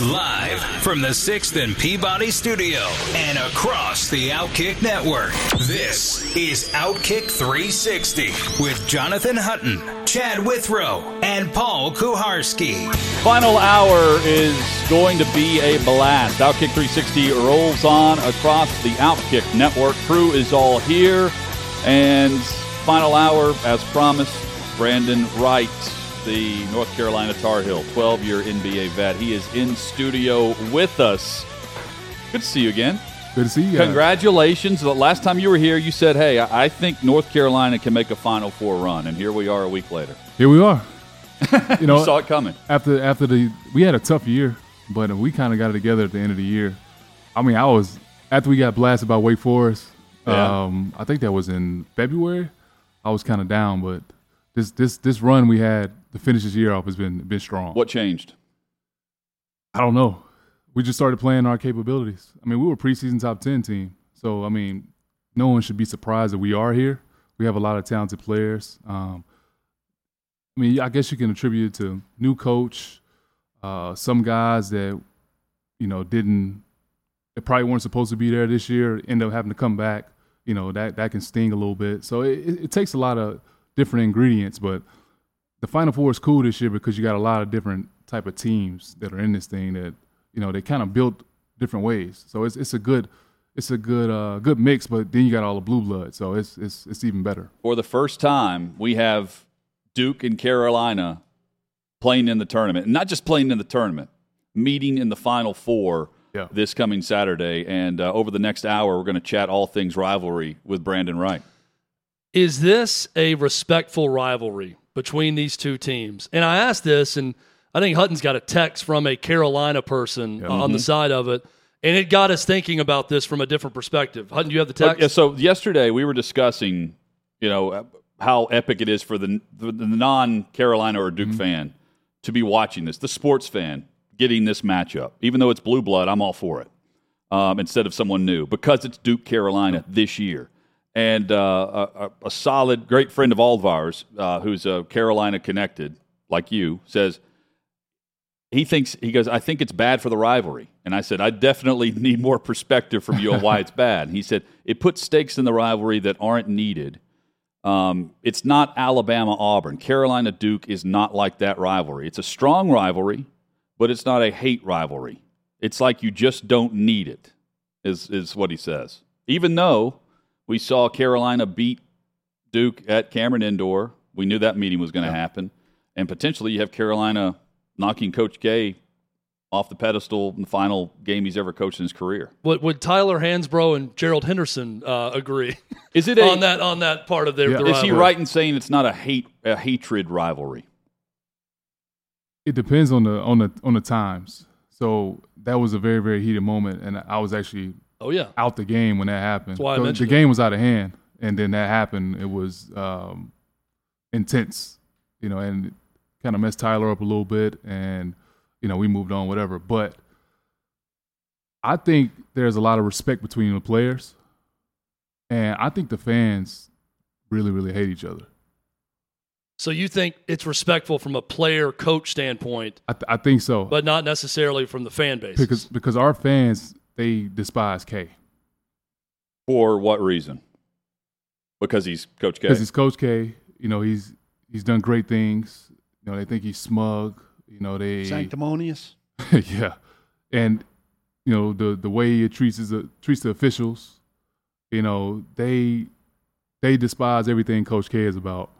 Live from the 6th and Peabody Studio and across the Outkick Network, this is Outkick 360 with Jonathan Hutton, Chad Withrow, and Paul Kuharsky. Final hour is going to be a blast. Outkick 360 rolls on across the Outkick Network. Crew is all here. And final hour, as promised, Brandon Wright the North Carolina Tar Heel, 12 year NBA vet. He is in studio with us. Good to see you again. Good to see you. Guys. Congratulations. The last time you were here, you said, hey, I think North Carolina can make a Final Four run. And here we are a week later. Here we are. You know, you saw it coming. After, after the, we had a tough year, but we kind of got it together at the end of the year. I mean, I was, after we got blasted by Wake Forest, yeah. um, I think that was in February, I was kind of down, but this, this, this run we had the finish this year off has been been strong. What changed? I don't know. We just started playing our capabilities. I mean, we were preseason top ten team, so I mean, no one should be surprised that we are here. We have a lot of talented players. Um, I mean, I guess you can attribute it to new coach, uh, some guys that you know didn't, they probably weren't supposed to be there this year, end up having to come back. You know that that can sting a little bit. So it, it takes a lot of different ingredients, but the Final Four is cool this year because you got a lot of different type of teams that are in this thing that you know they kind of built different ways. So it's it's a good it's a good uh, good mix, but then you got all the blue blood, so it's it's it's even better. For the first time, we have Duke and Carolina playing in the tournament, and not just playing in the tournament, meeting in the Final Four yeah. this coming Saturday. And uh, over the next hour, we're going to chat all things rivalry with Brandon Wright. Is this a respectful rivalry? between these two teams. And I asked this, and I think Hutton's got a text from a Carolina person mm-hmm. on the side of it. And it got us thinking about this from a different perspective. Hutton, do you have the text? Yeah, so yesterday we were discussing, you know, how epic it is for the, the, the non Carolina or Duke mm-hmm. fan to be watching this, the sports fan getting this matchup. Even though it's blue blood, I'm all for it um, instead of someone new because it's Duke Carolina this year and uh, a, a, solid, great friend of all of ours, uh, who's a Carolina connected, like you, says he thinks he goes. I think it's bad for the rivalry, and I said I definitely need more perspective from you on why it's bad. And he said it puts stakes in the rivalry that aren't needed. Um, it's not Alabama Auburn. Carolina Duke is not like that rivalry. It's a strong rivalry, but it's not a hate rivalry. It's like you just don't need it. Is is what he says. Even though we saw Carolina beat Duke at Cameron Indoor. We knew that meeting was going to yeah. happen. And potentially you have Carolina knocking Coach K off the pedestal in the final game he's ever coached in his career. Would, would Tyler Hansbrough and Gerald Henderson uh, agree? Is it a, on that on that part of their? Yeah. The is he right in saying it's not a hate a hatred rivalry? It depends on the on the on the times. So that was a very very heated moment, and I was actually Oh yeah, out the game when that happened. That's why so the game was out of hand, and then that happened. It was um, intense, you know, and kind of messed Tyler up a little bit, and you know we moved on, whatever. But I think there's a lot of respect between the players, and I think the fans really, really hate each other. So you think it's respectful from a player coach standpoint? I, th- I think so, but not necessarily from the fan base. Because because our fans they despise K. For what reason? Because he's Coach K. Because he's Coach K. You know, he's he's done great things. You know, they think he's smug. You know, they sanctimonious. yeah, and you know the the way he treats his, uh, treats the officials. You know, they they despise everything Coach K is about.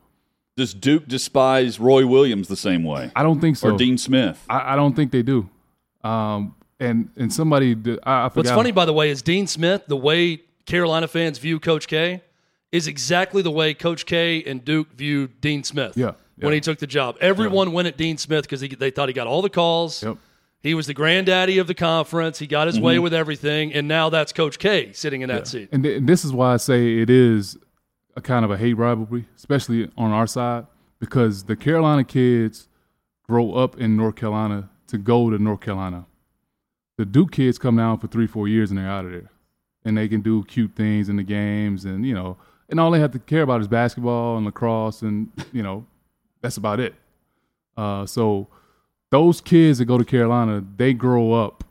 Does Duke despise Roy Williams the same way? I don't think so. Or Dean Smith? I, I don't think they do. Um, and and somebody I, I What's funny, by the way, is Dean Smith. The way Carolina fans view Coach K is exactly the way Coach K and Duke viewed Dean Smith. Yeah. When he took the job, everyone yeah. went at Dean Smith because they thought he got all the calls. Yep. He was the granddaddy of the conference. He got his way mm-hmm. with everything, and now that's Coach K sitting in that seat. And, th- and this is why I say it is a kind of a hate rivalry, especially on our side, because the Carolina kids grow up in North Carolina to go to North Carolina. The Duke kids come down for three, four years and they're out of there. And they can do cute things in the games and, you know, and all they have to care about is basketball and lacrosse and, you know, that's about it. Uh, so those kids that go to Carolina, they grow up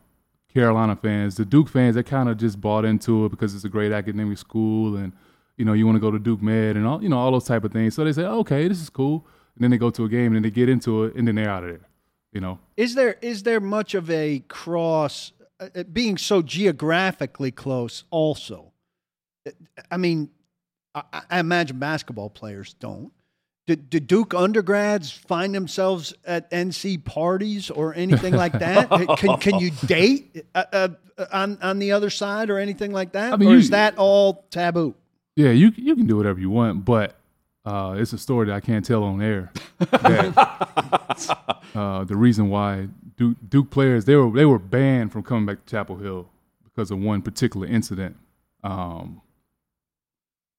Carolina fans. The Duke fans, they kind of just bought into it because it's a great academic school, and you know you want to go to Duke Med and all you know all those type of things. So they say, okay, this is cool, and then they go to a game and they get into it, and then they're out of there. You know, Is there is there much of a cross uh, uh, being so geographically close? Also, I mean, I, I imagine basketball players don't. Do, do Duke undergrads find themselves at NC parties or anything like that? can can you date uh, uh, on on the other side or anything like that? I mean, or you- is that all taboo? yeah, you you can do whatever you want, but uh, it's a story that I can't tell on air. That, uh, the reason why Duke, Duke players they were they were banned from coming back to Chapel Hill because of one particular incident. Um,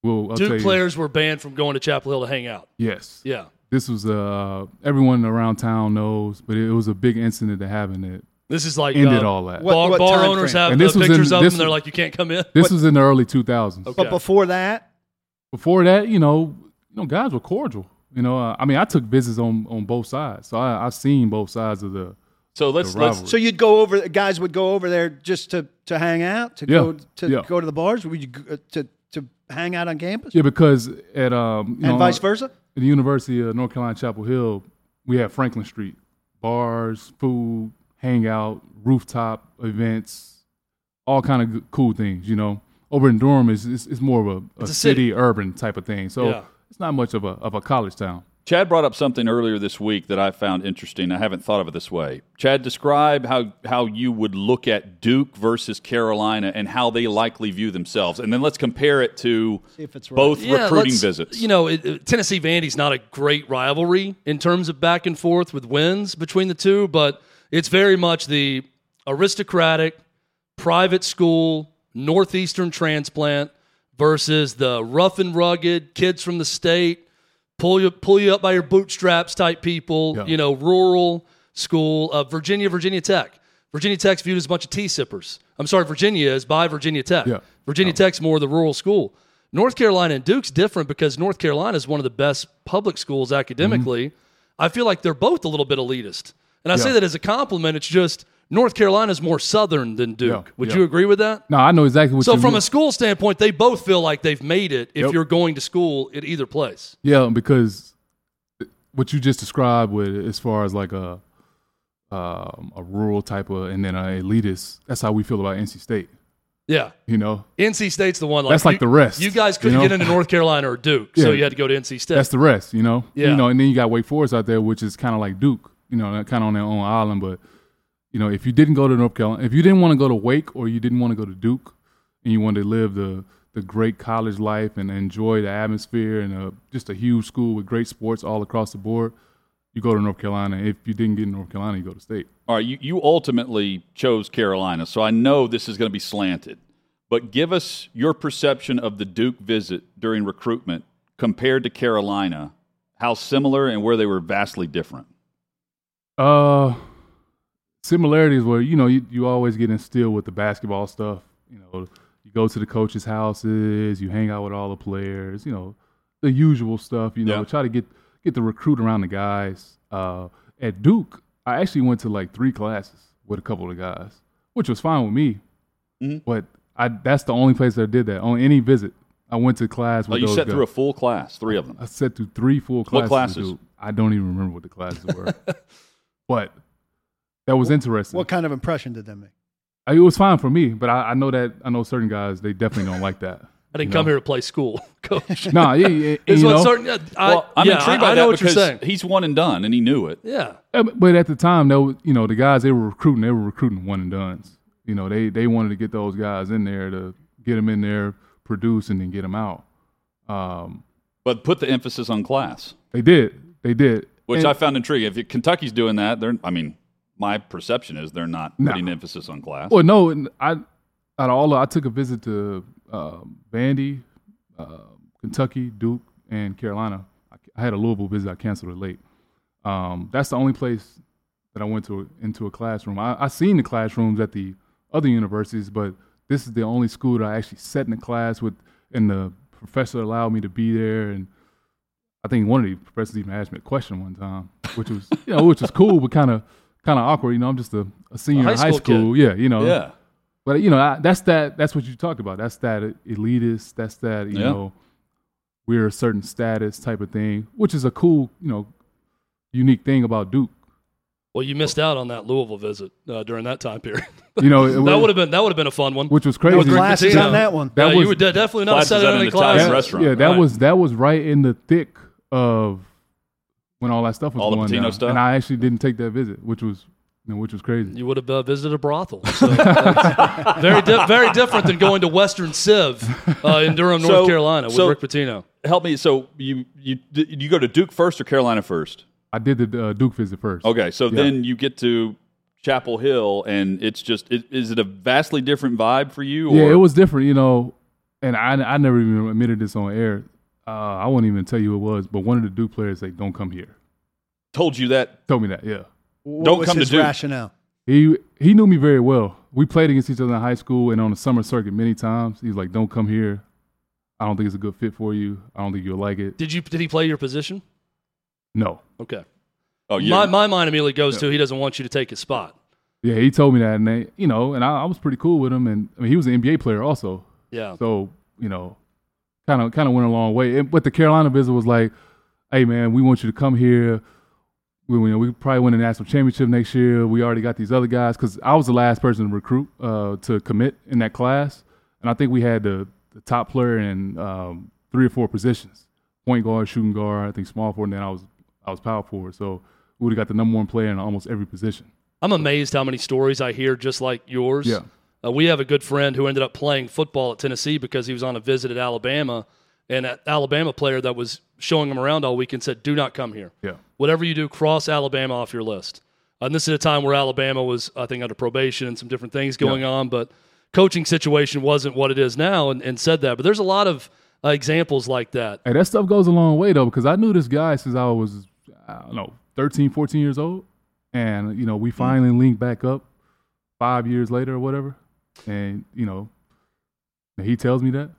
well, I'll tell Duke you- players were banned from going to Chapel Hill to hang out. Yes. Yeah. This was uh everyone around town knows, but it was a big incident that happened that This is like ended uh, all that. What- bar, what bar owners frame? have And the this in- pictures of this them. They're like, you can't come in. This was in the early 2000s. Okay. But before that, Before that, you know, you know, guys were cordial. You know, uh, I mean, I took visits on on both sides, so I I've seen both sides of the. So let's The let's so you'd go over. Guys would go over there just to to hang out, to Yeah. go to Yeah. go to the bars. Would you go, uh, to to hang out on campus, Yeah, because at um you and know, vice versa? at the University of North Carolina Chapel Hill, we have Franklin Street, bars, food, hangout, rooftop events, all kind of g- cool things. You know, over in Durham is it's, it's more of a, a, a city, city. urban type of thing. So Yeah. It's not much of a of a college town. Chad brought up something earlier this week that I found interesting. I haven't thought of it this way. Chad, describe how, how you would look at Duke versus Carolina and how they likely view themselves. And then let's compare it to if it's right. both Yeah, recruiting visits. You know, it, it- Tennessee Vandy's not a great rivalry in terms of back and forth with wins between the two, but it's very much the aristocratic private school northeastern transplant versus the rough and rugged kids from the state pull you pull you up by your bootstraps type people. Yeah. You know, rural school of Virginia, Virginia Tech. Virginia Tech's viewed as a bunch of tea sippers. I'm sorry, Virginia is by Virginia Tech. Yeah. Virginia Tech's more the rural school. North Carolina and Duke's different because North Carolina is one of the best public schools academically. Mm-hmm. I feel like they're both a little bit elitist. And I say that as a compliment. It's just North Carolina's more southern than Duke. Yeah, Would yeah. you agree with that? No, I know exactly what So you from mean. a school standpoint, they both feel like they've made it if Yep. you're going to school at either place. Yeah, because what you just described with as far as like a um, a rural type of and then a elitist, that's how we feel about NC State. Yeah. You know, NC State's the one like That's like you- the rest, You guys couldn't know? get into North Carolina or Duke, so you had to go to NC State. that's the rest. You know, Yeah. You know, and then you got Wake Forest out there, which is kind of like Duke. You know, kind of on their own island. But you know, if you didn't go to North Carolina, if you didn't want to go to Wake or you didn't want to go to Duke, and you wanted to live the the great college life and enjoy the atmosphere and uh just a huge school with great sports all across the board, you go to North Carolina. If you didn't get in North Carolina, you go to State. All right, you, you ultimately chose Carolina, so I know this is going to be slanted. But give us your perception of the Duke visit during recruitment compared to Carolina. How similar and where they were vastly different. Uh, similarities where you know you, you always get instilled with the basketball stuff. You know, you go to the coaches' houses, you hang out with all the players. You know, the usual stuff. You know, Yeah. try to get get the recruit around the guys. Uh, at Duke, I actually went to like three classes with a couple of the guys, which was fine with me. Mhm. But I that's the only place that I did that on any visit. I went to class with Oh, you sat guys. through a full class, three of them. I sat through three full classes. with classes? I don't even remember what the classes were, but that was interesting. What kind of impression did that make? I- it was fine for me, but I, I know that I know certain guys they definitely don't like that. I didn't you come know? here to play school, coach. Nah, yeah, yeah, Is you what know, certain, uh, I, Well, I'm yeah, intrigued I, by I that know what you're because saying. he's one and done, and he knew it. Yeah. But at the time, though, you know the guys they were recruiting, they were recruiting one and duns. You know, they they wanted to get those guys in there to get them in there, produce, and then get them out. Um, But put the emphasis on class, they did, they did. which And- I found intriguing. If Kentucky's doing that, they're I mean, my perception is they're not No. putting emphasis on class. Well, no, I out of all, I took a visit to um, Vandy, uh, Kentucky, Duke, and Carolina. I, I had a Louisville visit. I canceled it late. Um, that's the only place that I went to into a classroom. I, I seen the classrooms at the other universities, but this is the only school that I actually sat in a class with, and the professor allowed me to be there. And I think one of the professors even asked me a question one time, which was you know which was cool, but kind of kind of awkward. You know, I'm just a, a senior high in high school kid. school. Yeah, you know. yeah. But you know, I, that's that. That's what you talked about. That's that elitist. That's that. You Yeah. know, we're a certain status type of thing, which is a cool, you know, unique thing about Duke. Well, you missed out on that Louisville visit uh, during that time period. You know, it that would have been that would have been a fun one. which was No crazy. Rick classes Pitino. on that one. That yeah, was- you would definitely not set at in an any class. Italian yeah, restaurant. yeah, that Right. was that was right in the thick of when all that stuff was All the going Pitino down. stuff? And I actually didn't take that visit, which was, you know, which was crazy. You would have uh, visited a brothel. So very, di- very different than going to Western Civ uh, in Durham, North So- Carolina, with so- Rick Pitino. Help me. So you you you go to Duke first or Carolina first? I did the uh, Duke visit first. Okay, so Yeah. then you get to Chapel Hill, and it's just it, is it a vastly different vibe for you? Or? Yeah, it was different, you know, and I I never even admitted this on air. Uh, I won't even tell you who it was, but one of the Duke players like, "Don't come here." Told you that. Told me that, yeah. What Don't was come to his Duke. rationale? He he knew me very well. We played against each other in high school and on the summer circuit many times. He was like, "Don't come here. I don't think it's a good fit for you. I don't think you'll like it." Did you did he play your position? No. Okay. Oh, yeah. My, my mind immediately goes to he doesn't want you to take his spot. Yeah, he told me that, and they, you know, and I, I was pretty cool with him. And I mean, he was an NBA player also, Yeah. so you know, kind of kind of went a long way. And, but the Carolina visit was like, "Hey, man, we want you to come here. We, know, we probably win a national championship next year. We already got these other guys because I was the last person to recruit uh, to commit in that class, and I think we had the, the top player in um, three or four positions: point guard, shooting guard, I think small forward, and then I was I was power forward. So we would have got the number one player in almost every position. I'm amazed how many stories I hear just like yours. Yeah. Uh, we have a good friend who ended up playing football at Tennessee because he was on a visit at Alabama, and that Alabama player that was showing him around all weekend said, "Do not come here. Yeah. Whatever you do, cross Alabama off your list." And this is a time where Alabama was, I think, under probation and some different things going on, but coaching situation wasn't what it is now, and, and said that. But there's a lot of uh, examples like that. Hey, that stuff goes a long way though, because I knew this guy since I was, I don't know, 13, 14 years old. And, you know, we finally linked back up five years later or whatever. And, you know, and he tells me that.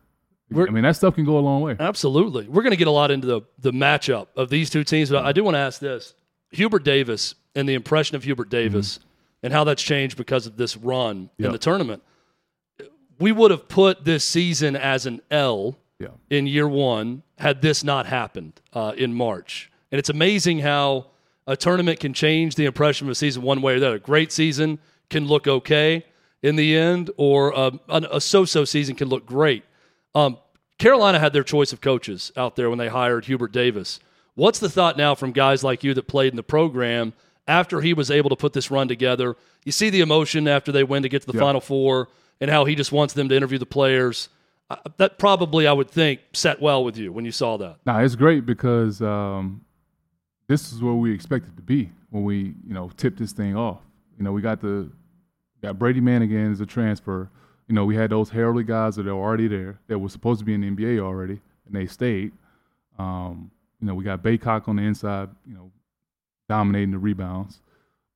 We're- I mean, that stuff can go a long way. Absolutely. We're going to get a lot into the, the matchup of these two teams, but I do want to ask this Hubert Davis and the impression of Hubert Davis and how that's changed because of this run in Mm-hmm. The tournament. We would have put this season as an L Yeah. in year one had this not happened uh, in March. And it's amazing how a tournament can change the impression of a season one way or the other. A great season can look okay in the end, or a, a so-so season can look great. Um, Carolina had their choice of coaches out there when they hired Hubert Davis. What's the thought now from guys like you that played in the program after he was able to put this run together? You see the emotion after they win to get to the Yeah. Final Four and how he just wants them to interview the players. That probably, I would think, set well with you when you saw that. Nah, it's great because um, this is where we expected to be when we, you know, tipped this thing off. You know, we got the got Brady Manek as a transfer. You know, we had those heralded guys that are already there that were supposed to be in the NBA already, and they stayed. Um, you know, we got Bacot on the inside, you know, dominating the rebounds.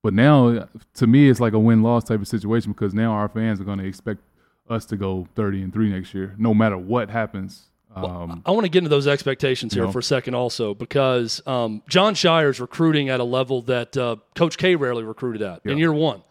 But now, to me, it's like a win loss type of situation because now our fans are going to expect us to go 30 and 3 next year, no matter what happens. Um, I want to get into those expectations here You know. for a second, also, because um, Jon Scheyer's recruiting at a level that uh, Coach K rarely recruited at in year one.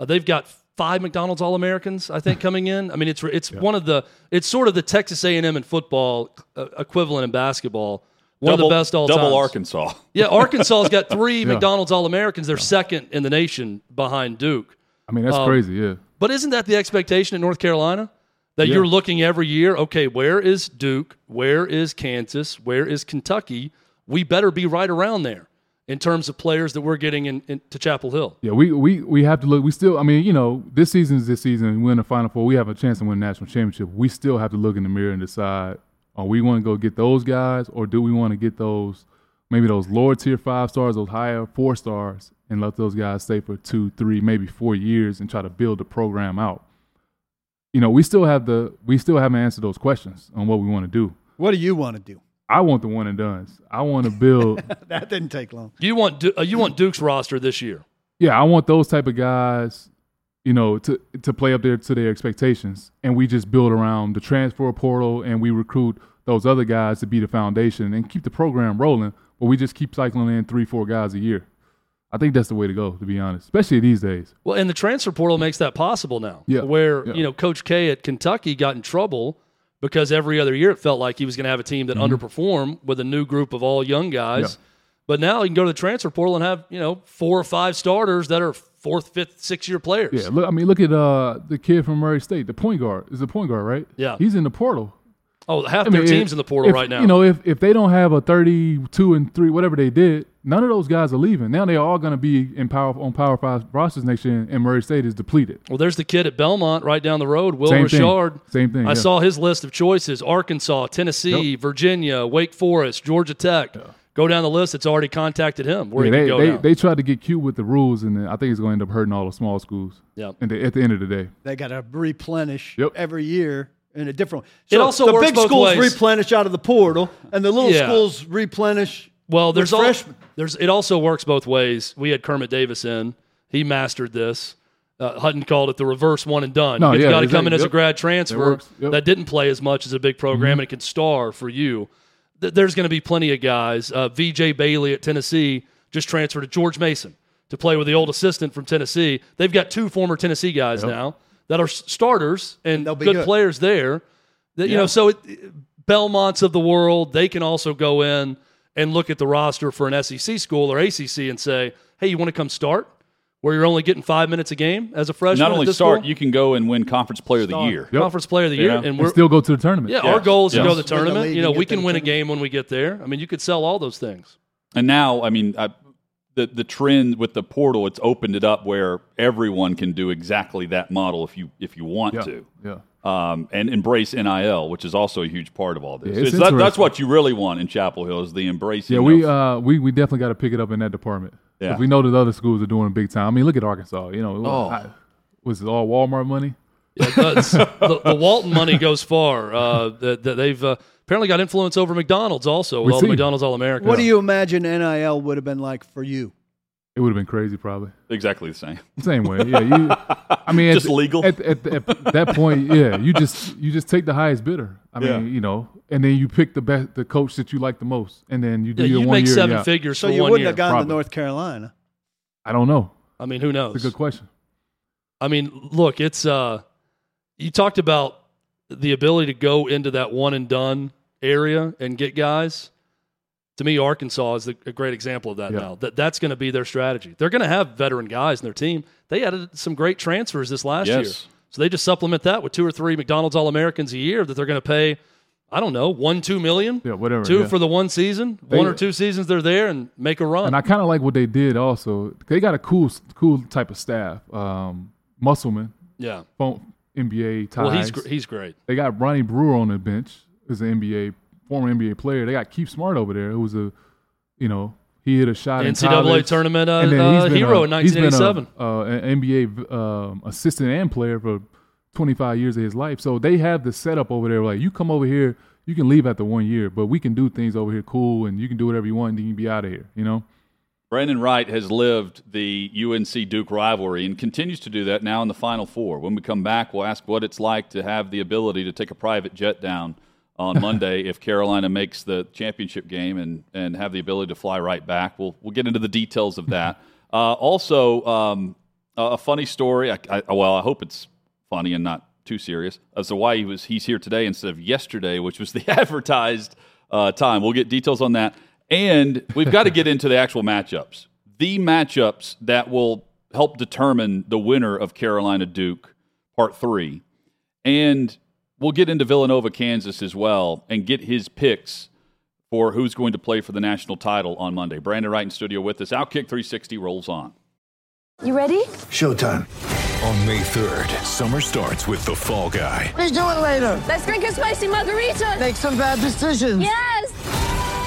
Uh, they've got five McDonald's All Americans, I think, coming in. I mean, it's it's one of the it's sort of the Texas A and M in football uh, equivalent in basketball. One double, of the best all double times. Arkansas. Yeah, Arkansas's got three McDonald's All Americans. They're second in the nation behind Duke. I mean, that's Um, crazy, yeah. But isn't that the expectation at North Carolina? That Yeah. you're looking every year, okay, where is Duke? Where is Kansas? Where is Kentucky? We better be right around there in terms of players that we're getting in, in, to Chapel Hill. Yeah, we, we we have to look. We still, I mean, you know, this season is this season. We're in the Final Four. We have a chance to win the national championship. We still have to look in the mirror and decide: Are we want to go get those guys, or do we want to get those maybe those lower tier five stars, those higher four stars, and let those guys stay for two, three, maybe four years and try to build the program out. You know, we still have the we still haven't answered those questions on what we want to do. What do you want to do? I want the one and duns. I want to build. that didn't take long. You want Du- uh, you want Duke's roster this year? yeah, I want those type of guys. You know, to to play up there to their expectations, and we just build around the transfer portal, and we recruit those other guys to be the foundation and keep the program rolling. But we just keep cycling in three, four guys a year. I think that's the way to go, to be honest, especially these days. Well, and the transfer portal makes that possible now. Yeah, Where, yeah. you know, Coach K at Kentucky got in trouble because every other year it felt like he was going to have a team that underperformed with a new group of all young guys. Mm-hmm. Yeah. But now you can go to the transfer portal and have, you know, four or five starters that are fourth, fifth, sixth year players. Yeah, look. I mean, look at uh, the kid from Murray State, the point guard. Is the point guard right? Yeah. he's in the portal. Oh, half I their mean, teams if- in the portal if, right now. You know, if if they don't have a thirty-two and three, whatever they did, none of those guys are leaving. Now they're all going to be in power on Power Five rosters next year, and Murray State is depleted. well, there's the kid at Belmont right down the road, Will Same thing. Richard. Same thing, I yeah. saw his list of choices Arkansas, Tennessee, Virginia, Wake Forest, Georgia Tech. Go down the list. It's already contacted him where Yeah, he they can go they, now. they tried to get cute with the rules, and I think it's going to end up hurting all the small schools. Yep. And the, at the end of the day, They got to replenish Yep. every year in a different. It So also the works big both schools ways. replenish out of the portal, and the little Yeah. schools replenish. Well, there's all, freshmen. there's it also works both ways. We had Kermit Davis in; he mastered this. Uh, Hutton called it the reverse one and done. No, you yeah, got to come in exactly. as a grad transfer. Yep. Mm-hmm. that didn't play as much as a big program and it can star for you. Th- there's going to be plenty of guys. Uh, VJ Bailey at Tennessee just transferred to George Mason to play with the old assistant from Tennessee. They've got two former Tennessee guys now that are starters and They'll good, good. players there. That, You know, so it, Belmonts of the world, they can also go in and look at the roster for an SEC school or ACC and say, "Hey, you want to come start?" Where you're only getting five minutes a game as a freshman. Not at only this start, school? you can go and win Conference Player of the Year. Yep. conference player of the year, Yeah. and and we're still go to the tournament. yeah, Yes. our goal is to go to the Win the tournament. you know, we can the win a game when we get there. I mean, you could sell all those things. And now, I mean, I, the the trend with the portal, it's opened it up where everyone can do exactly that model if you if you want yeah, to. yeah. um, and embrace NIL, which is also a huge part of all this. Yeah, it's It's that, that's what you really want in Chapel Hill is the embracing. Yeah, we of- uh we, we definitely got to pick it up in that department. Yeah. we know that other schools are doing it big time. I mean, look at Arkansas. You know, Oh. I- was it all Walmart money? Yeah, the, the Walton money goes far. Uh, that that they've uh, apparently got influence over McDonald's also with all the. McDonald's All Americans. What do you imagine NIL would have been like for you? It would have been crazy, probably. exactly the same. Same way, yeah. You, I mean, at Just the- legal? at, at, at that point. Yeah, you just you just take the highest bidder. I mean, Yeah. you know, and then you pick the best, the coach that you like the most, and then you do Yeah, your you one make year. seven yeah. figures So for you one wouldn't year. have gone Probably. to North Carolina. I don't know. I mean, who knows? It's a good question. I mean, look, it's uh you talked about the ability to go into that one and done area and get guys. To me, Arkansas is the, a great example of that Yeah. now. That that's going to be their strategy. They're going to have veteran guys in their team. They added some great transfers this last year. So they just supplement that with two or three McDonald's All Americans a year that they're going to pay I don't know, 1 2 million. Yeah, whatever. Two yeah. for the one season, one or two seasons they're there and make a run. And I kind of like what they did. Also, they got a cool, cool type of staff. Um, Musselman, yeah. phone, NBA ties. Well, he's gr- he's great. they got Ronnie Brewer on the bench as an NBA former NBA player. They got Keith Smart over there, who was a, you know, he hit a shot in NCAA college. tournament uh, uh, hero a- in he's been a, 1987. uh, an NBA um, assistant and player for 25 years of his life. So they have the setup over there. Like you come over here, you can leave after one year, but we can do things over here cool, and you can do whatever you want, and you can be out of here. You know. Brandon Wright has lived the UNC Duke rivalry and continues to do that now in the Final Four. When we come back, we'll ask what it's like to have the ability to take a private jet down on Monday if Carolina makes the championship game and, and have the ability to fly right back. We'll, we'll get into the details of that. Uh, also, um, a funny story. I, I, well, I hope it's funny and not too serious as to why he was he's here today instead of yesterday, which was the advertised uh, time. We'll get details on that, and we've got to get into the actual matchups, the matchups that will help determine the winner of Carolina Duke Part Three, and we'll get into Villanova, Kansas as well, and get his picks for who's going to play for the national title on Monday. Brandon Wright in studio with us. Outkick 360 rolls on. You ready? Showtime. On May 3rd, summer starts with The Fall Guy. Let's do it later. Let's drink a spicy margarita. Make some bad decisions. Yes.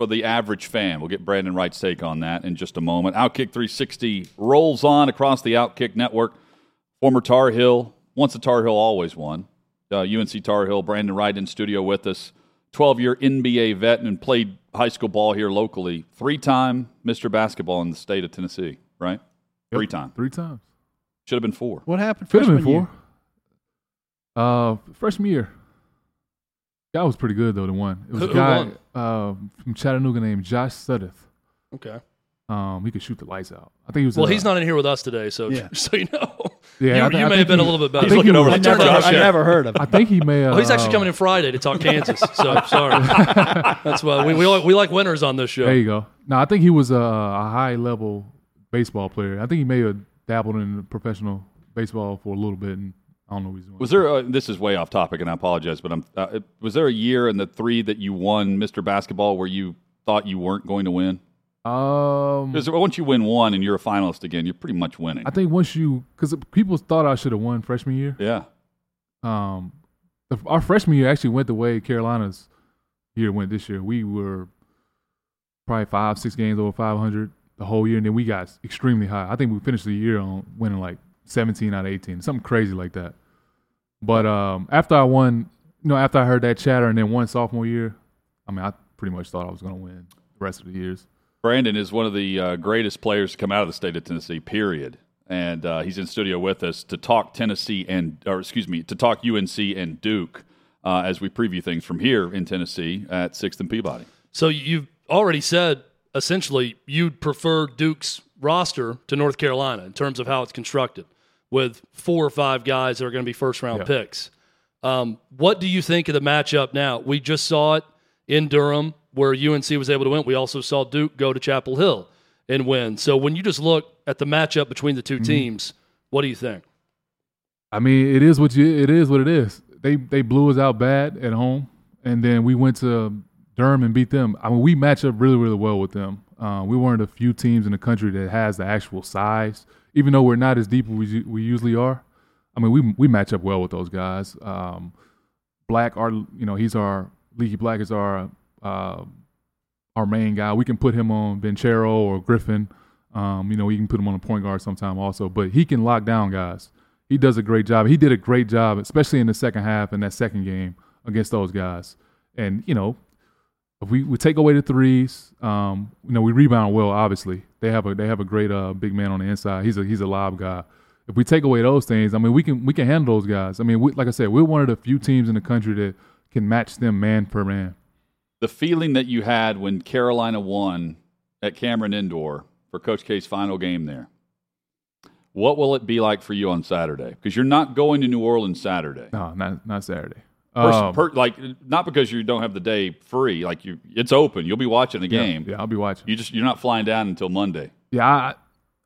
for the average fan. We'll get Brandon Wright's take on that in just a moment. Outkick 360 rolls on across the Outkick network. Former Tar Heel, once a Tar Heel, always one. Uh, UNC Tar Heel, Brandon Wright in studio with us. 12 year NBA vet and played high school ball here locally. Three time Mr. Basketball in the state of Tennessee, right? Three time. Three times. Should have been four. What happened? Should have been freshman four. Uh, freshman year. Guy was pretty good though. The one it was Who- a who guy won? uh, from Chattanooga named Josh Suddeth. Okay. Um, he could shoot the lights out. I think he was. Well, uh, he's not in here with us today, so Yeah. so you know. Yeah, you, I thi- you I may think have been he- a little bit I better. think he looking over was- the I never, Josh, I yeah. never heard of him. I him. think he may. Oh, he's actually uh, coming in Friday to talk Kansas. So sorry. That's why we, we, like, we like winners on this show. There you go. No, I think he was a, a high level baseball player. I think he may have dabbled in professional baseball for a little bit, and I don't know doing. Was there? A, this is way off topic, and I apologize, but I'm. Uh, was there a year in the three that you won Mr. Basketball where you thought you weren't going to win? Um, Because once you win one and you're a finalist again, you're pretty much winning. I think once you because people thought I should have won freshman year. yeah. Um, our freshman year actually went the way Carolina's year went this year. We were probably five, six games over 500 the whole year, and then we got extremely high. I think we finished the year on winning like 17 out of 18, something crazy like that. But um, after I won, you know, after I heard that chatter and then won sophomore year, I mean, I pretty much thought I was going to win the rest of the years. Brandon is one of the uh, greatest players to come out of the state of Tennessee. Period. And uh, he's in studio with us to talk Tennessee and, or excuse me, to talk UNC and Duke uh, as we preview things from here in Tennessee at Sixth and Peabody. So you've already said essentially you'd prefer Duke's roster to North Carolina in terms of how it's constructed, with four or five guys that are going to be first round Yeah. picks. Um, what do you think of the matchup now? We just saw it in Durham where UNC was able to win. We also saw Duke go to Chapel Hill and win. So when you just look at the matchup between the 2 Mm-hmm. teams, what do you think? I mean, it is what you. It is what it is. They they blew us out bad at home, and then we went to Durham and beat them. I mean, we match up really really well with them. Uh, we one of the few teams in the country that has the actual size, even though we're not as deep as we we usually are. I mean, we we match up well with those guys. Um, Black, our you know, he's our Leaky Black is our uh, our main guy. We can put him on Banchero or Griffin. Um, you know, we can put him on a point guard sometime also, but he can lock down guys. He does a great job. He did a great job, especially in the second half in that second game against those guys. And you know, if we, we take away the threes, um, you know, we rebound well. Obviously, they have a they have a great uh, big man on the inside. He's a he's a lob guy. If we take away those things, I mean, we can we can handle those guys. I mean, we, like I said, we're one of the few teams in the country that can match them man for man. The feeling that you had when Carolina won at Cameron Indoor for Coach K's final game there. What will it be like for you on Saturday? Because you're not going to New Orleans Saturday. No, not not Saturday. Pers- Um, per- like not because you don't have the day free. Like you, it's open. You'll be watching the game. Yeah, I'll be watching. You just you're not flying down until Monday. Yeah, I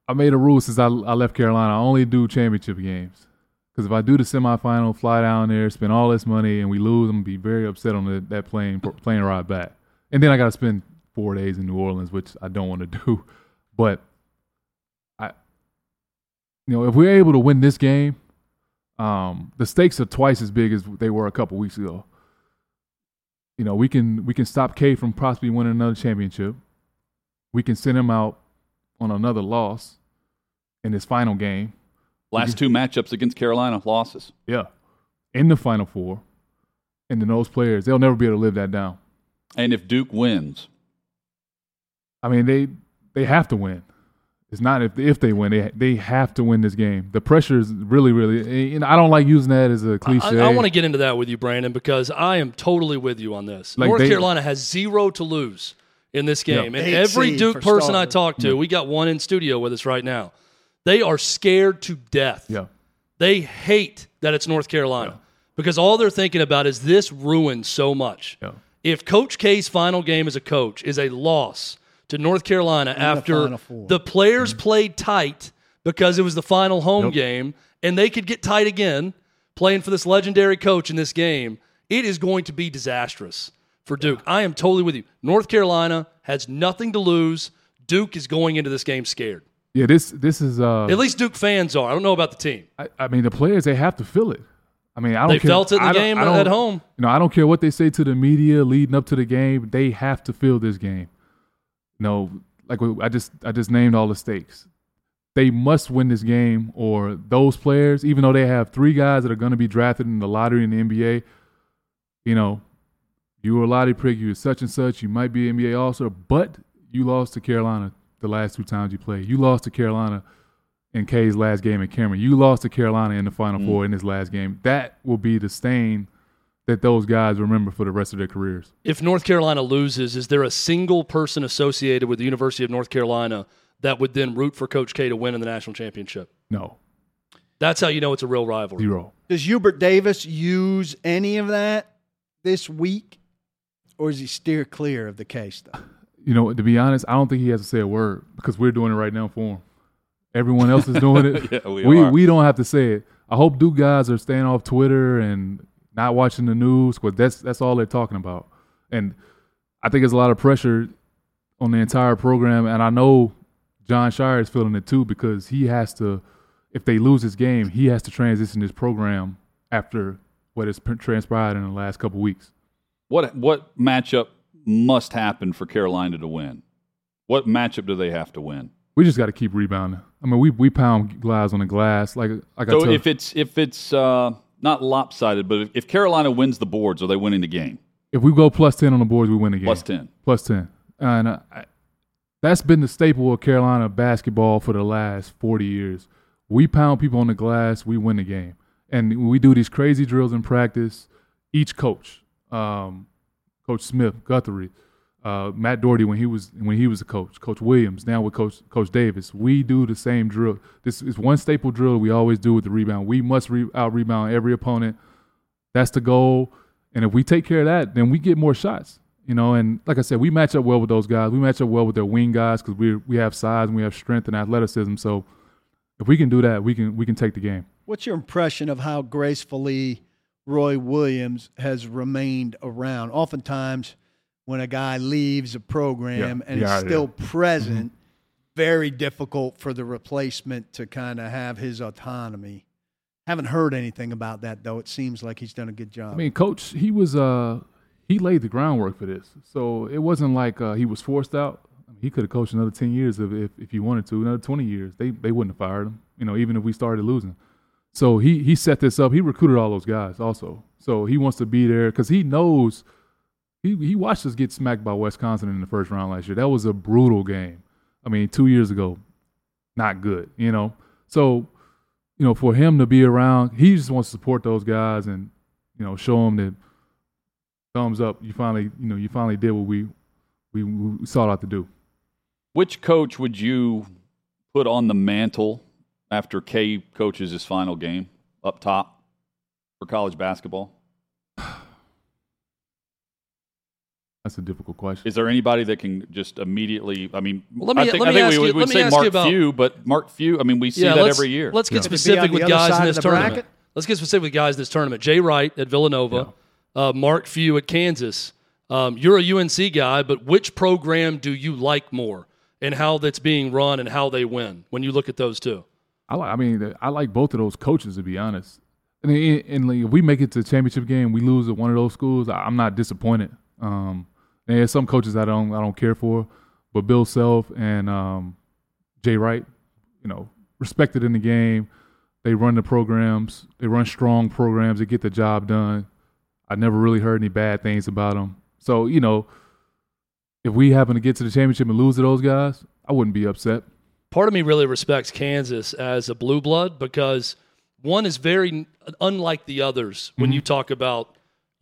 I made a rule since I, I left Carolina. I only do championship games because if I do the semifinal, fly down there, spend all this money, and we lose, I'm gonna be very upset on the, that plane plane ride back. And then I got to spend four days in New Orleans, which I don't want to do. But I, you know, if we're able to win this game, um, the stakes are twice as big as they were a couple weeks ago. You know, we can we can stop K from possibly winning another championship. We can send him out on another loss in his final game. Last two matchups against Carolina losses. Yeah. In the final four. And then those players, they'll never be able to live that down. And if Duke wins, I mean, they they have to win. It's not if if they win, they they have to win this game. The pressure is really, really. And I don't like using that as a cliche. I, I want to get into that with you, Brandon, because I am totally with you on this. Like North they- Carolina has zero to lose in this game. And every Duke for person I starters. talk to, we got one in studio with us right now. They are scared to death. Yeah. They hate that it's North Carolina because all they're thinking about is this ruins so much. Yeah. If Coach K's final game as a coach is a loss to North Carolina after Final Four. the players played tight because it was the final home Yep. game and they could get tight again playing for this legendary coach in this game. It is going to be disastrous for Duke. I am totally with you. North Carolina has nothing to lose. Duke is going into this game scared. Yeah, this this is uh At least Duke fans are. I don't know about the team. I, I mean the players they have to feel it. I mean I don't They care. felt it in the I game at home. You know, I don't care what they say to the media leading up to the game. They have to feel this game. Know, like I just I just named all the stakes. They must win this game, or those players, even though they have three guys that are going to be drafted in the lottery in the NBA, you know, you were a lottery pick, you were such and such, you might be an NBA All Star, but you lost to Carolina the last two times you played. You lost to Carolina in K's last game in Cameron. You lost to Carolina in the Final mm-hmm. Four in this last game. That will be the stain that those guys remember for the rest of their careers. If North Carolina loses, is there a single person associated with the University of North Carolina that would then root for Coach K to win in the national championship? No, That's how you know it's a real rivalry. zero. Does Hubert Davis use any of that this week, or does he steer clear of the case stuff? You know, to be honest, I don't think he has to say a word because we're doing it right now for him. Everyone else is doing it. Yeah, we we are. we don't have to say it. I hope Duke guys are staying off Twitter and not watching the news because that's that's all they're talking about. And I think there's a lot of pressure on the entire program, and I know Jon Scheyer is feeling it too because he has to. If they lose this game, he has to transition this program after what has transpired in the last couple weeks. What what matchup must happen for Carolina to win? What matchup do they have to win? We just got to keep rebounding. I mean, we we pound glass on the glass like like I So tell, if it's if it's uh, not lopsided, but if, if Carolina wins the boards, are they winning the game? if we go plus ten on the boards, we win the game. Plus ten. Plus ten, and uh, I, that's been the staple of Carolina basketball for the last forty years. We pound people on the glass, we win the game, and we do these crazy drills in practice. Each coach, um, Coach Smith, Guthridge, uh, Matt Doherty when he was when he was a coach, Coach Williams, now with Coach Coach Davis, we do the same drill. This is one staple drill we always do with the rebound. We must re- out rebound every opponent. That's the goal. And if we take care of that, then we get more shots. You know, and like I said, we match up well with those guys. We match up well with their wing guys because we we have size and we have strength and athleticism. So if we can do that, we can we can take the game. What's your impression of how gracefully Roy Williams has remained around? Oftentimes, when a guy leaves a program Yeah, and yeah, is yeah. Mm-hmm. still present, very difficult for the replacement to kind of have his autonomy. Haven't heard anything about that though. It seems like he's done a good job. I mean, coach, he was uh he laid the groundwork for this, so it wasn't like uh, he was forced out. I mean, he could have coached another ten years if, if if he wanted to, another twenty years. They they wouldn't have fired him, you know, even if we started losing. So he he set this up. He recruited all those guys also. So he wants to be there because he knows he he watched us get smacked by Wisconsin in the first round last year. That was a brutal game. I mean, two years ago, not good. You know, so you know, for him to be around, he just wants to support those guys and you know show them that thumbs up. You finally, you know, you finally did what we we, we sought out to do. Which coach would you put on the mantle after K coaches his final game up top for college basketball? That's a difficult question. Is there anybody that can just immediately? I mean, Well, let me- I think, let I think ask we you- would would say Mark you about- Few, but Mark Few. I mean, we see that every year. Let's get Could it be on specific with guys in this tournament. bracket? Let's get specific with guys in this tournament. Jay Wright at Villanova, uh, Mark Few at Kansas. Um, you're a UNC guy, but which program do you like more and how that's being run and how they win when you look at those two? I like. I mean, I like both of those coaches to be honest. And, then- and like, if we make it to the championship game, we lose at one of those schools. I- I'm not disappointed. Um, and there's some coaches I don't I don't care for, but Bill Self and um, Jay Wright, you know, respected in the game. They run the programs. They run strong programs. They get the job done. I never really heard any bad things about them. So you know, if we happen to get to the championship and lose to those guys, I wouldn't be upset. part of me really respects Kansas as a blue blood because one is very unlike the others when you talk about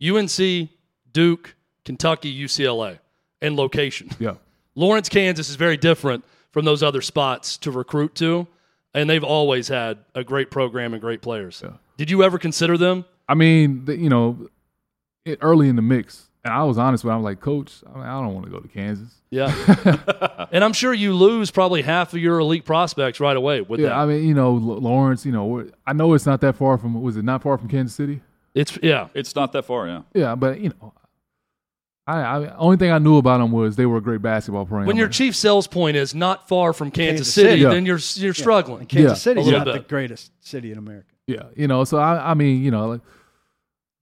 UNC, Duke, Kentucky, UCLA, and location. Yeah. Lawrence, Kansas is very different from those other spots to recruit to, and they've always had a great program and great players. Yeah. Did you ever consider them? I mean, the, you know, it, early in the mix, And I was honest with him. I'm like, Coach, I, mean, I don't want to go to Kansas. Yeah. and I'm sure you lose probably half of your elite prospects right away with Yeah, that. I mean, you know, L- Lawrence. You know, I know it's not that far from. Was it not far from Kansas City? it's yeah. It's not that far, yeah. Yeah, but you know, I, I only thing I knew about them was they were a great basketball program. When your chief sales point is not far from Kansas, Kansas City, City. Yeah. then you're you're struggling. And Kansas Yeah. City's A little not the greatest city in America. Yeah, you know, so I, I mean, you know, like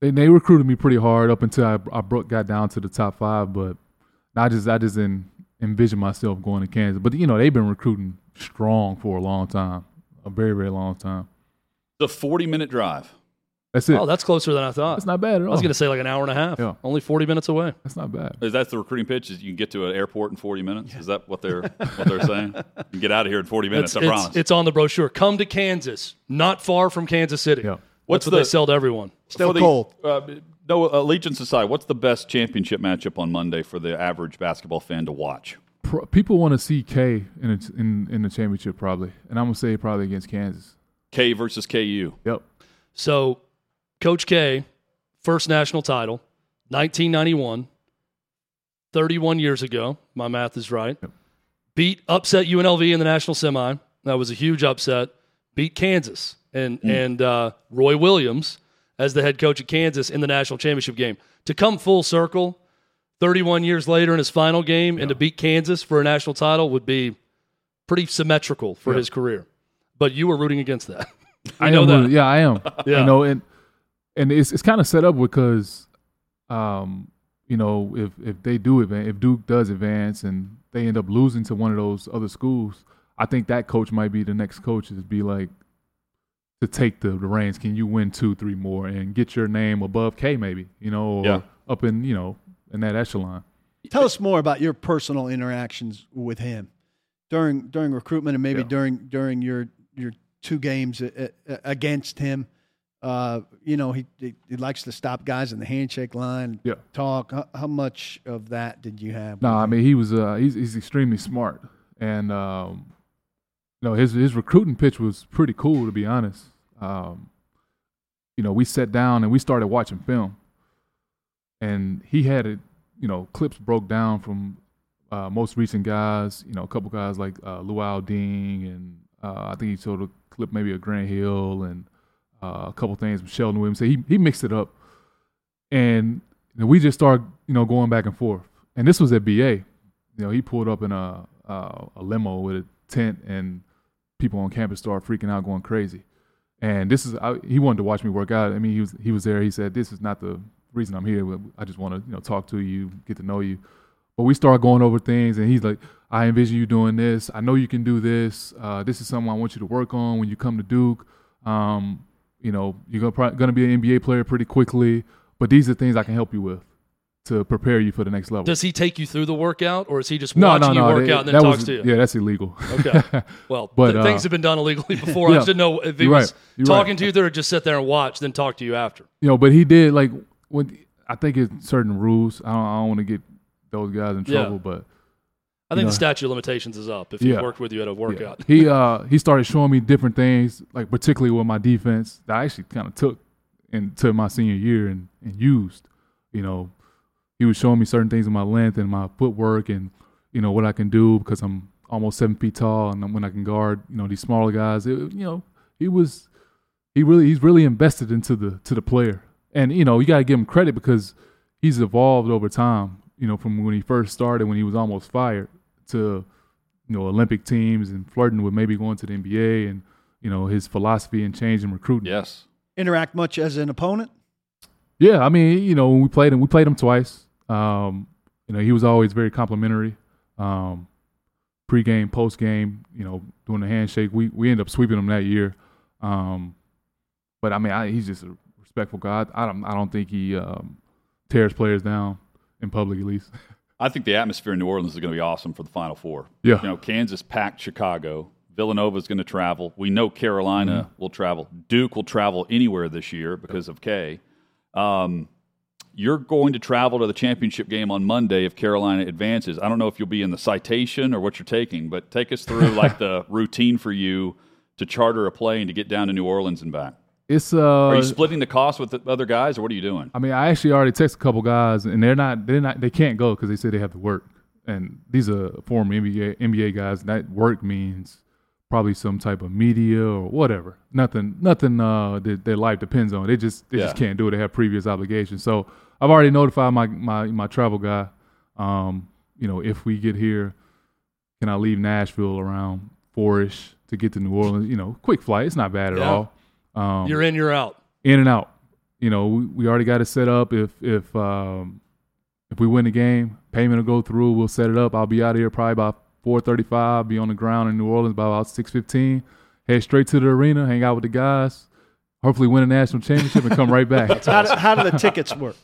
they, they recruited me pretty hard up until I, I broke, got down to the top five, but I just I just didn't envision myself going to Kansas. But you know, they've been recruiting strong for a long time, a very very long time. The 40 minute drive. That's it. Oh, that's closer than I thought. That's not bad at all. I was going to say like an hour and a half. Yeah. Only 40 minutes away. That's not bad. Is that the recruiting pitch? Is you can get to an airport in 40 minutes? Is that what they're what they're saying? You can get out of here in 40 minutes, It's, I it's, promise. it's on the brochure. Come to Kansas, not far from Kansas City. Yeah. What's What's what the- they sell to everyone. Still For the- cold. Uh, no allegiance aside, what's the best championship matchup on Monday for the average basketball fan to watch? Pro- people want to see K in, a, in in the championship probably, and I'm gonna say probably against Kansas. K versus KU. Yep. So, Coach K, first national title, 1991, 31 years ago. My math is right. Beat, upset UNLV in the national semi. That was a huge upset. Beat Kansas and and uh, Roy Williams as the head coach of Kansas in the national championship game. To come full circle, 31 years later in his final game, and to beat Kansas for a national title would be pretty symmetrical for his career. But you were rooting against that. I know that. rooting- Yeah, I am. Yeah. You know, and and it's it's kind of set up because, um, you know, if if they do advance, if Duke does advance and they end up losing to one of those other schools, I think that coach might be the next coach to be like to take the, the reins. Can you win two, three more and get your name above K maybe? You know, or Yeah. up in you know in that echelon. Tell us more about your personal interactions with him during during recruitment and maybe Yeah. during during your your two games a- a- against him. Uh, you know, he, he he likes to stop guys in the handshake line, Yeah. talk. How, how much of that did you have? No, I mean he was uh, he's he's extremely smart, and um, you know his his recruiting pitch was pretty cool to be honest. Um, you know, we sat down and we started watching film, and he had it. You know, clips broke down from uh, most recent guys. You know, a couple guys like uh, Luol Deng, and uh, I think he showed a clip maybe of Grant Hill and uh, a couple things Sheldon Williams. So he he mixed it up, and we just started you know going back and forth. And this was at BA. You know, he pulled up in a uh, a limo with a tent, and people on campus started freaking out, going crazy. And this is I, he wanted to watch me work out. I mean, he was he was there. He said, "This is not the reason I'm here. I just want to you know talk to you, get to know you." But we started going over things, and he's like, "I envision you doing this. I know you can do this. Uh, this is something I want you to work on when you come to Duke. Um, you know, you're gonna gonna be an NBA player pretty quickly, but these are things I can help you with to prepare you for the next level." Does he take you through the workout, or is he just no, watching no, no. you work that- out and then talks was- to you? Yeah, that's illegal. Okay. Well, But, th- things uh, have been done illegally before. I yeah. just didn't know if he was right. Talking right. to you there or just sit there and watch, then talk to you after. you know, but he did like when I think it's certain rules. I don't, I don't want to get those guys in Yeah. trouble, but I think You the statute of limitations is up if he Yeah. worked with you at a yeah. workout. he uh he started showing me different things, like particularly with my defense that I actually kind of took into my senior year and, and used. You know, he was showing me certain things in my length and my footwork and you know what I can do because I'm almost seven feet tall and when I can guard you know these smaller guys. It, you know, he was he really he's really invested into the to the player, and you know you got to give him credit because he's evolved over time. You know, from when he first started when he was almost fired to you know Olympic teams and flirting with maybe going to the NBA and you know his philosophy and change in recruiting. Yes. interact much as an opponent. Yeah, I mean, you know, when we played him, we played him twice. Um, you know, he was always very complimentary. Um, pre-game, post-game, you know, doing the handshake. We we ended up sweeping him that year. Um, but I mean, I, he's just a respectful guy. I, I don't I don't think he um, tears players down in public, at least. I think the atmosphere in New Orleans is going to be awesome for the Final Four. Yeah. You know, Kansas packed Chicago. Villanova is going to travel. We know Carolina Mm-hmm. will travel. Duke will travel anywhere this year because of K. Um, you're going to travel to the championship game on Monday if Carolina advances. I don't know if you'll be in the citation or what you're taking, but take us through like the routine for you to charter a plane to get down to New Orleans and back. It's uh. Are you splitting the cost with the other guys, or what are you doing? I mean, I actually already texted a couple guys, and they're not they're not they can't go because they say they have to work. And these are former NBA NBA guys. And that work means probably some type of media or whatever. Nothing nothing uh, that their life depends on. They just they just can't do it. They have previous obligations. So I've already notified my my my travel guy. Um, you know, if we get here, can I leave Nashville around four-ish to get to New Orleans? You know, quick flight. It's not bad at Yeah. all. Um, You're in, you're out. in and out. You know, we, we already got it set up. If if um, if we win the game, payment will go through. We'll set it up. I'll be out of here probably by four thirty five. Be on the ground in New Orleans by about six fifteen. Head straight to the arena, hang out with the guys. Hopefully, win a national championship and come right back. How, do, how do the tickets work?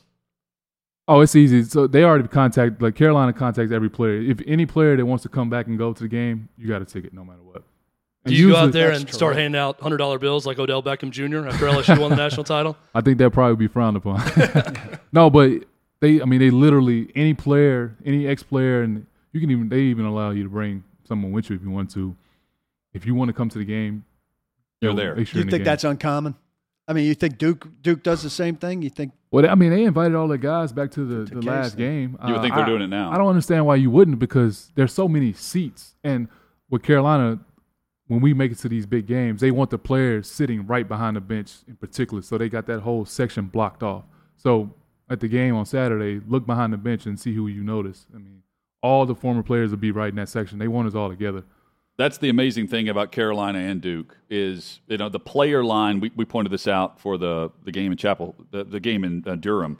Oh, it's easy. So they already contact like Carolina contacts every player. If any player that wants to come back and go to the game, you got a ticket no matter what. Do you go out there and start handing out hundred dollar bills like Odell Beckham Jr. after LSU won the national title? I think that probably be frowned upon. no, but they, I mean, they literally any player, any ex player, and you can even they even allow you to bring someone with you if you want to. If you want to come to the game, You're there. Make sure Do you in the think game. that's uncommon? I mean, you think Duke Duke does the same thing? You think Well, I mean, they invited all the guys back to the, the last thing. game. You would Uh, think they're I- doing it now. I don't understand why you wouldn't because there's so many seats, and with Carolina, when we make it to these big games, they want the players sitting right behind the bench in particular, so they got that whole section blocked off. So at the game on Saturday, look behind the bench and see who you notice. I mean, all the former players will be right in that section. They want us all together. That's the amazing thing about Carolina and Duke is you know the player line. We, we pointed this out for the the game in Chapel, the, the game in uh, Durham.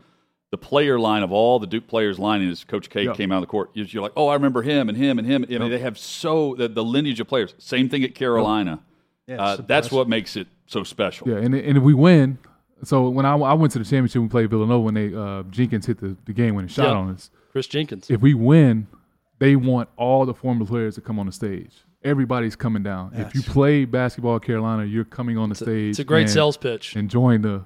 The player line of all the Duke players lining as Coach K Yeah. came out of the court. You're you're like, oh, I remember him and him and him. I mean, they have so the, the lineage of players. Same thing at Carolina. Yeah, uh, that's what makes it so special. Yeah, and and if we win, so when I, I went to the championship, we played Villanova when they uh, Jenkins hit the, the game winning shot Yeah. on us. Chris Jenkins. if we win, they want all the former players to come on the stage. Everybody's coming down. if you Yes. play basketball at Carolina, you're coming on the stage. It's a great and sales pitch. Enjoying the,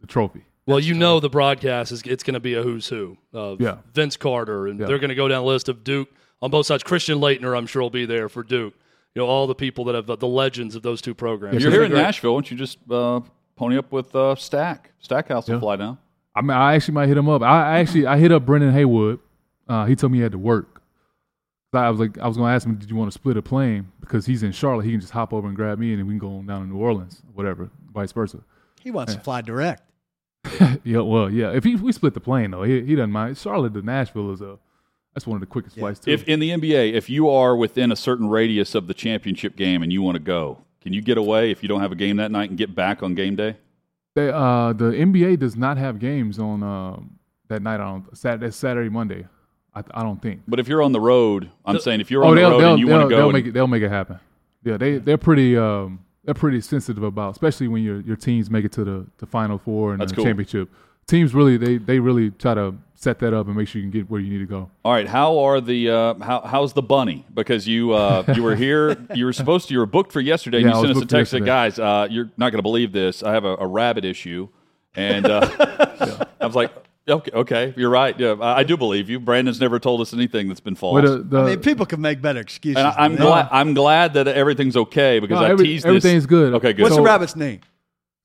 the trophy. Well, you know the broadcast is it's going to be a who's who of Yeah. Vince Carter, and Yeah. they're going to go down a list of Duke on both sides. Christian Laettner, I'm sure, will be there for Duke. You know all the people that have the legends of those two programs. You're here in great. Nashville. Why don't you just uh, pony up with uh, Stack? Stackhouse will Yeah. fly down. I mean, I actually might hit him up. I, I actually I hit up Brendan Haywood. Uh, he told me he had to work. So I was like, I was going to ask him, did you want to split a plane? Because he's in Charlotte, he can just hop over and grab me, and then we can go on down to New Orleans, whatever, vice versa. he wants to fly direct? Yeah, well, yeah. If he, we split the plane though, he, he doesn't mind. Charlotte to Nashville is a that's one of the quickest flights too. If in the NBA, if you are within a certain radius of the championship game and you want to go, can you get away if you don't have a game that night and get back on game day? They, uh, the NBA does not have games on um, that night on Saturday, Saturday Monday. I, I don't think. But if you're on the road, I'm The- saying if you're oh, on the road and you want to go, they'll make it they'll make it happen. Yeah, they they're pretty um, they're pretty sensitive about, especially when your your teams make it to the, the final four and That's the cool. championship. Teams really they they really try to set that up and make sure you can get where you need to go. all right, how are the uh, how how's the bunny? Because you uh, you were here, you were supposed to, you were booked for yesterday. and Yeah, I you was sent us a text that guys, uh, you're not going to believe this. I have a, a rabbit issue, and uh, I was like, okay, okay, you're right. Yeah, I, I do believe you. Brandon's never told us anything that's been false. But uh, the, I mean, people can make better excuses. and I, I'm glad. I'm glad that everything's okay because No, I every- teased this. everything's good. Okay, good. What's So- the rabbit's name?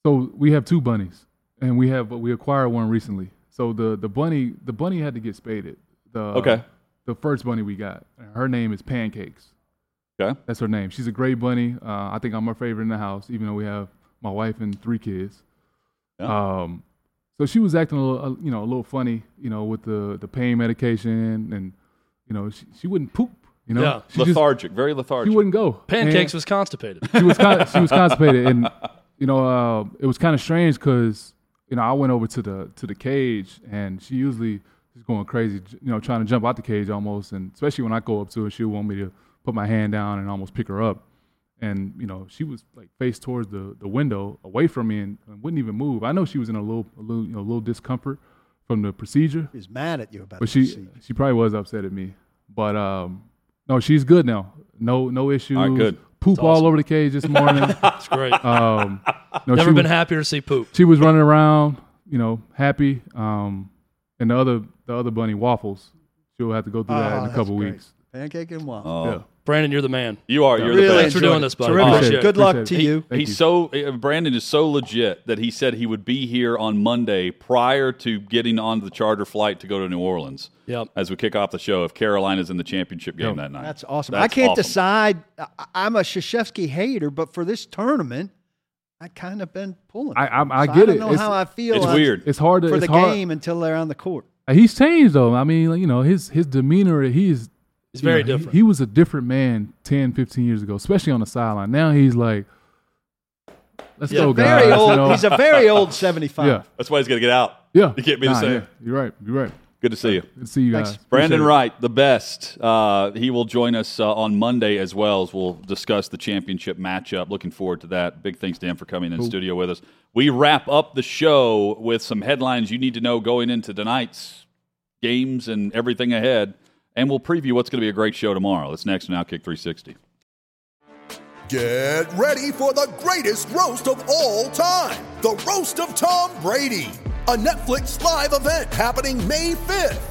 So we have two bunnies, and we have we acquired one recently. So the the bunny the bunny had to get spaded. The Okay. The first bunny we got, her name is Pancakes. Okay. That's her name. She's a great bunny. Uh, I think I'm her favorite in the house, even though we have my wife and three kids. Yeah. Um, so she was acting a little, uh, you know, a little funny, you know, with the the pain medication, and you know, she, she wouldn't poop. You know, Yeah. she just lethargic, she wouldn't go. Pancakes And- was constipated. she was con- she was constipated, and you know, uh, it was kind of strange because you know I went over to the to the cage, and she usually is going crazy, you know, trying to jump out the cage almost, and especially when I go up to her, she'll want me to put my hand down and almost pick her up, and you know, she was like face towards the the window, away from me, and, and wouldn't even move. I know she was in a little a little you know a little discomfort from the procedure, He's mad at you about but the she procedure. she probably was upset at me. But um, no, she's good now. No no issues. All right, good. Poop That's all over the cage this morning. It's great. um, no, Never she been was, happier to see poop. She was running around, you know, happy. Um, and the other the other bunny waffles, she'll have to go through that Oh, in a couple great. weeks. Pancake and waffle. Oh, Yeah. Brandon, you're the man. You are. You're Really the Thanks for doing this, buddy. Terrific. Appreciate it. Good luck Appreciate to it. you. Thank he's you. so uh, Brandon is so legit that he said he would be here on Monday prior to getting on the charter flight to go to New Orleans. Yep. As we kick off the show, if Carolina's in the championship game Yep. that night, That's awesome. That's I can't awesome. decide. I- I'm a Krzyzewski hater, but for this tournament, I kind of been pulling. I- I- I So get don't it. know It's- how I feel. It's weird. It's hard to for it's the hard. game until they're on the court. He's changed though. I mean, you know, his his demeanor. He's He's you very know, he- different. He, was a different man 10, 15 years ago, especially on the sideline. Now he's like, let's Yeah, go, guys. Very you old. know? He's a very old 75. yeah, That's why he's going to get out. yeah. You can't be the Nah, same. yeah. You're right. You're right. Good to see you. Good to see you Thanks. guys. Brandon Appreciate it. Wright, the best. Uh, he will join us uh, on Monday as well as we'll discuss the championship matchup. Looking forward to that. Big thanks to him for coming in studio with us. We wrap up the show with some headlines you need to know going into tonight's games and everything ahead. And we'll preview what's going to be a great show tomorrow. That's next on Outkick 360. Get ready for the greatest roast of all time the Roast of Tom Brady, a Netflix live event happening May 5th.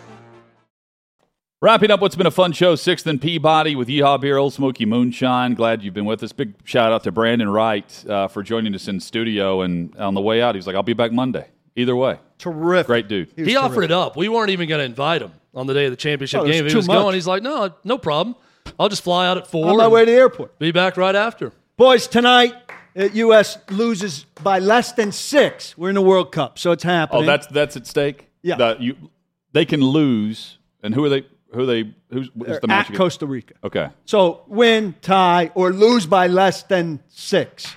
Wrapping up what's been a fun show, Sixth and Peabody with Yeehaw Beer, Ole Smoky Moonshine. Glad you've been with us. Big shout out to Brandon Wright uh, for joining us in studio. And on the way out, he was like, I'll be back Monday. Either way. Terrific. Great dude. was He offered terrific. it up. We weren't even going to invite him on the day of the championship Oh, it was game. He was much. going, he's like, no, no problem. I'll just fly out at four. On my way to the airport. Be back right after. Boys, tonight, uh, U.S. loses by less than six. We're in the World Cup, so it's happening. Oh, that's that's at stake. Yeah. The- you, they can lose, and who are they? Who are they? Who's is the match? at against? Costa Rica. Okay. So win, tie, or lose by less than six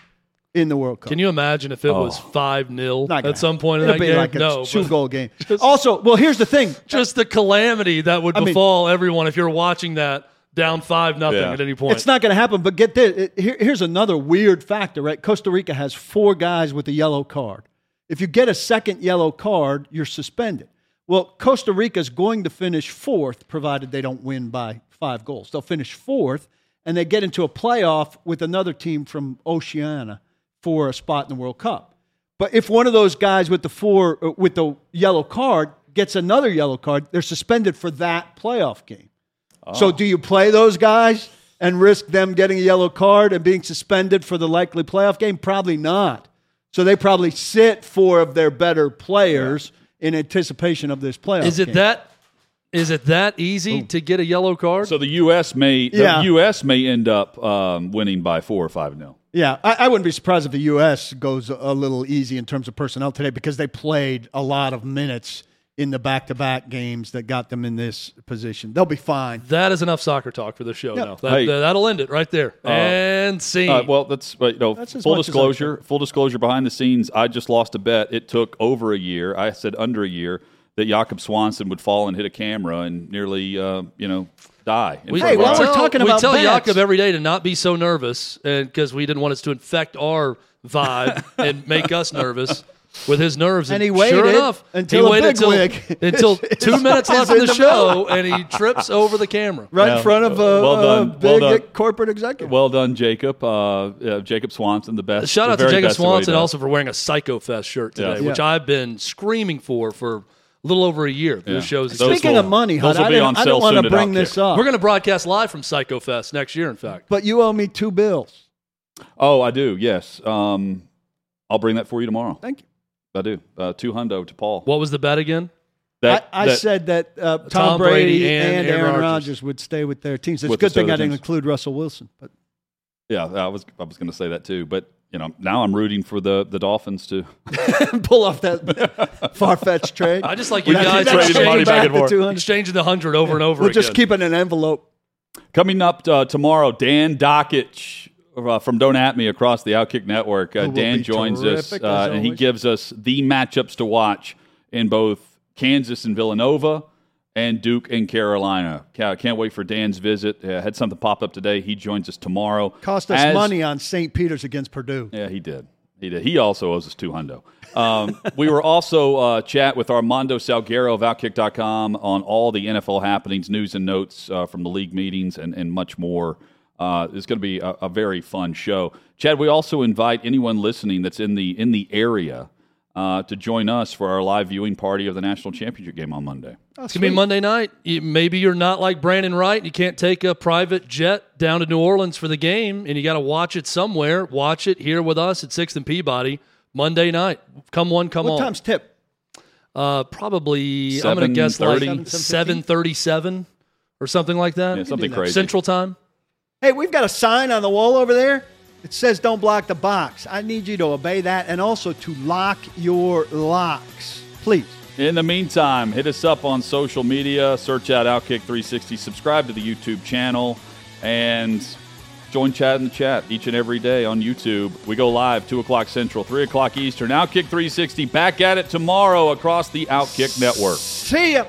in the World Cup. Can you imagine if it was 5 0 Not gonna at some point in It'll that be game? like a no. two but goal game. Also, well, here's the thing. Just the calamity that would I mean- befall everyone if you're watching that down 5 nothing Yeah. at any point. It's not going to happen. But get this. It- here- here's another weird factor, right? Costa Rica has four guys with a yellow card. If you get a second yellow card, you're suspended. Well, Costa Rica is going to finish fourth, provided they don't win by five goals. They'll finish fourth, and they get into a playoff with another team from Oceania for a spot in the World Cup. But if one of those guys with the four uh, with the yellow card gets another yellow card, they're suspended for that playoff game. So do you play those guys and risk them getting a yellow card and being suspended for the likely playoff game? Probably not. So they probably sit four of their better players in anticipation of this playoff. Is it game. that is it that easy to get a yellow card? So the U.S. may Yeah. the U.S. may end up um, winning by four or five nil. Yeah, I, I wouldn't be surprised if the U.S. goes a little easy in terms of personnel today because they played a lot of minutes in the back-to-back games that got them in this position. They'll be fine. that is enough soccer talk for the show Yep. now. That, Hey. that'll end it right there. and scene. Uh, well, that's you know That's full much as I disclosure. Full disclosure behind the scenes. I just lost a bet. It took over a year. I said under a year that Jakob Swanson would fall and hit a camera and nearly uh, you know die. we, Hey, of while we're eyes. tell, talking we tell bets- Jakob every day to not be so nervous, and because we didn't want us to infect our vibe and make us nervous with his nerves. And he waited sure enough, until he a waited till, bigwig until is- two minutes left in in the, the show, and he trips over the camera. Right Yeah. in front of a, Well done. a Well big done. corporate executive. Well done, Jacob. Uh, uh, Jacob Swanson, the best. Shout out to Jacob best at what he Swanson also for wearing a Psycho Fest shirt today, Yeah. which Yeah. I've been screaming for for a little over a year. Yeah. This show's Speaking will- of money, those Hud, I be didn't, I sale didn't want to bring Outkick. this up, We're going to broadcast live from Psycho Fest next year. In fact, but you owe me two bills. Oh, I do. Yes. Um, I'll bring that for you tomorrow. Thank you. I do. Uh, two hundo to Paul. what was the bet again? That, I, I that- said that uh, Tom, Tom Brady, Brady and, and Aaron, Aaron Rodgers. Rodgers. would stay with their teams. It's a good thing I didn't teams. include Russell Wilson. But Yeah, I was. I was going to say that too. But you know, now I'm rooting for the the Dolphins to. pull off that far fetched trade. I just like you guys just money exchanging, back and the forth. 200. exchanging the hundred over and over We're again. just keeping an envelope. Coming up uh, tomorrow, Dan Dakich uh, from Don't At Me across the Outkick Network. Uh, Dan joins us, uh, and he gives us the matchups to watch in both Kansas and Villanova, and Duke and Carolina. Can't wait for Dan's visit. Uh, had something pop up today. He joins us tomorrow. Cost us As- money on St. Peter's against Purdue. Yeah, he did. He did. He also owes us two hundo. Um, we were also uh, chat with Armando Salguero of Outkick.com on all the NFL happenings, news and notes uh, from the league meetings, and, and much more. Uh, it's going to be a, a very fun show. Chad, we also invite anyone listening that's in the in the area uh, to join us for our live viewing party of the national championship game on Monday. Oh, It's gonna be. Monday night. You, maybe you're not like Brandon Wright. and You can't take a private jet down to New Orleans for the game, and you got to watch it somewhere. Watch it here with us at Sixth and Peabody Monday night. Come one, come on. What time's tip? Uh, probably I'm gonna guess like seven thirty-seven or something like that. Yeah, something crazy. Central time. Hey, we've got a sign on the wall over there. It says don't block the box. I need you to obey that and also to lock your locks. Please. In the meantime, hit us up on social media, search out Outkick 360, subscribe to the YouTube channel, and join Chad in the chat each and every day on YouTube. We go live 2 o'clock Central, 3 o'clock Eastern. Outkick 360 back at it tomorrow across the Outkick Network. See ya.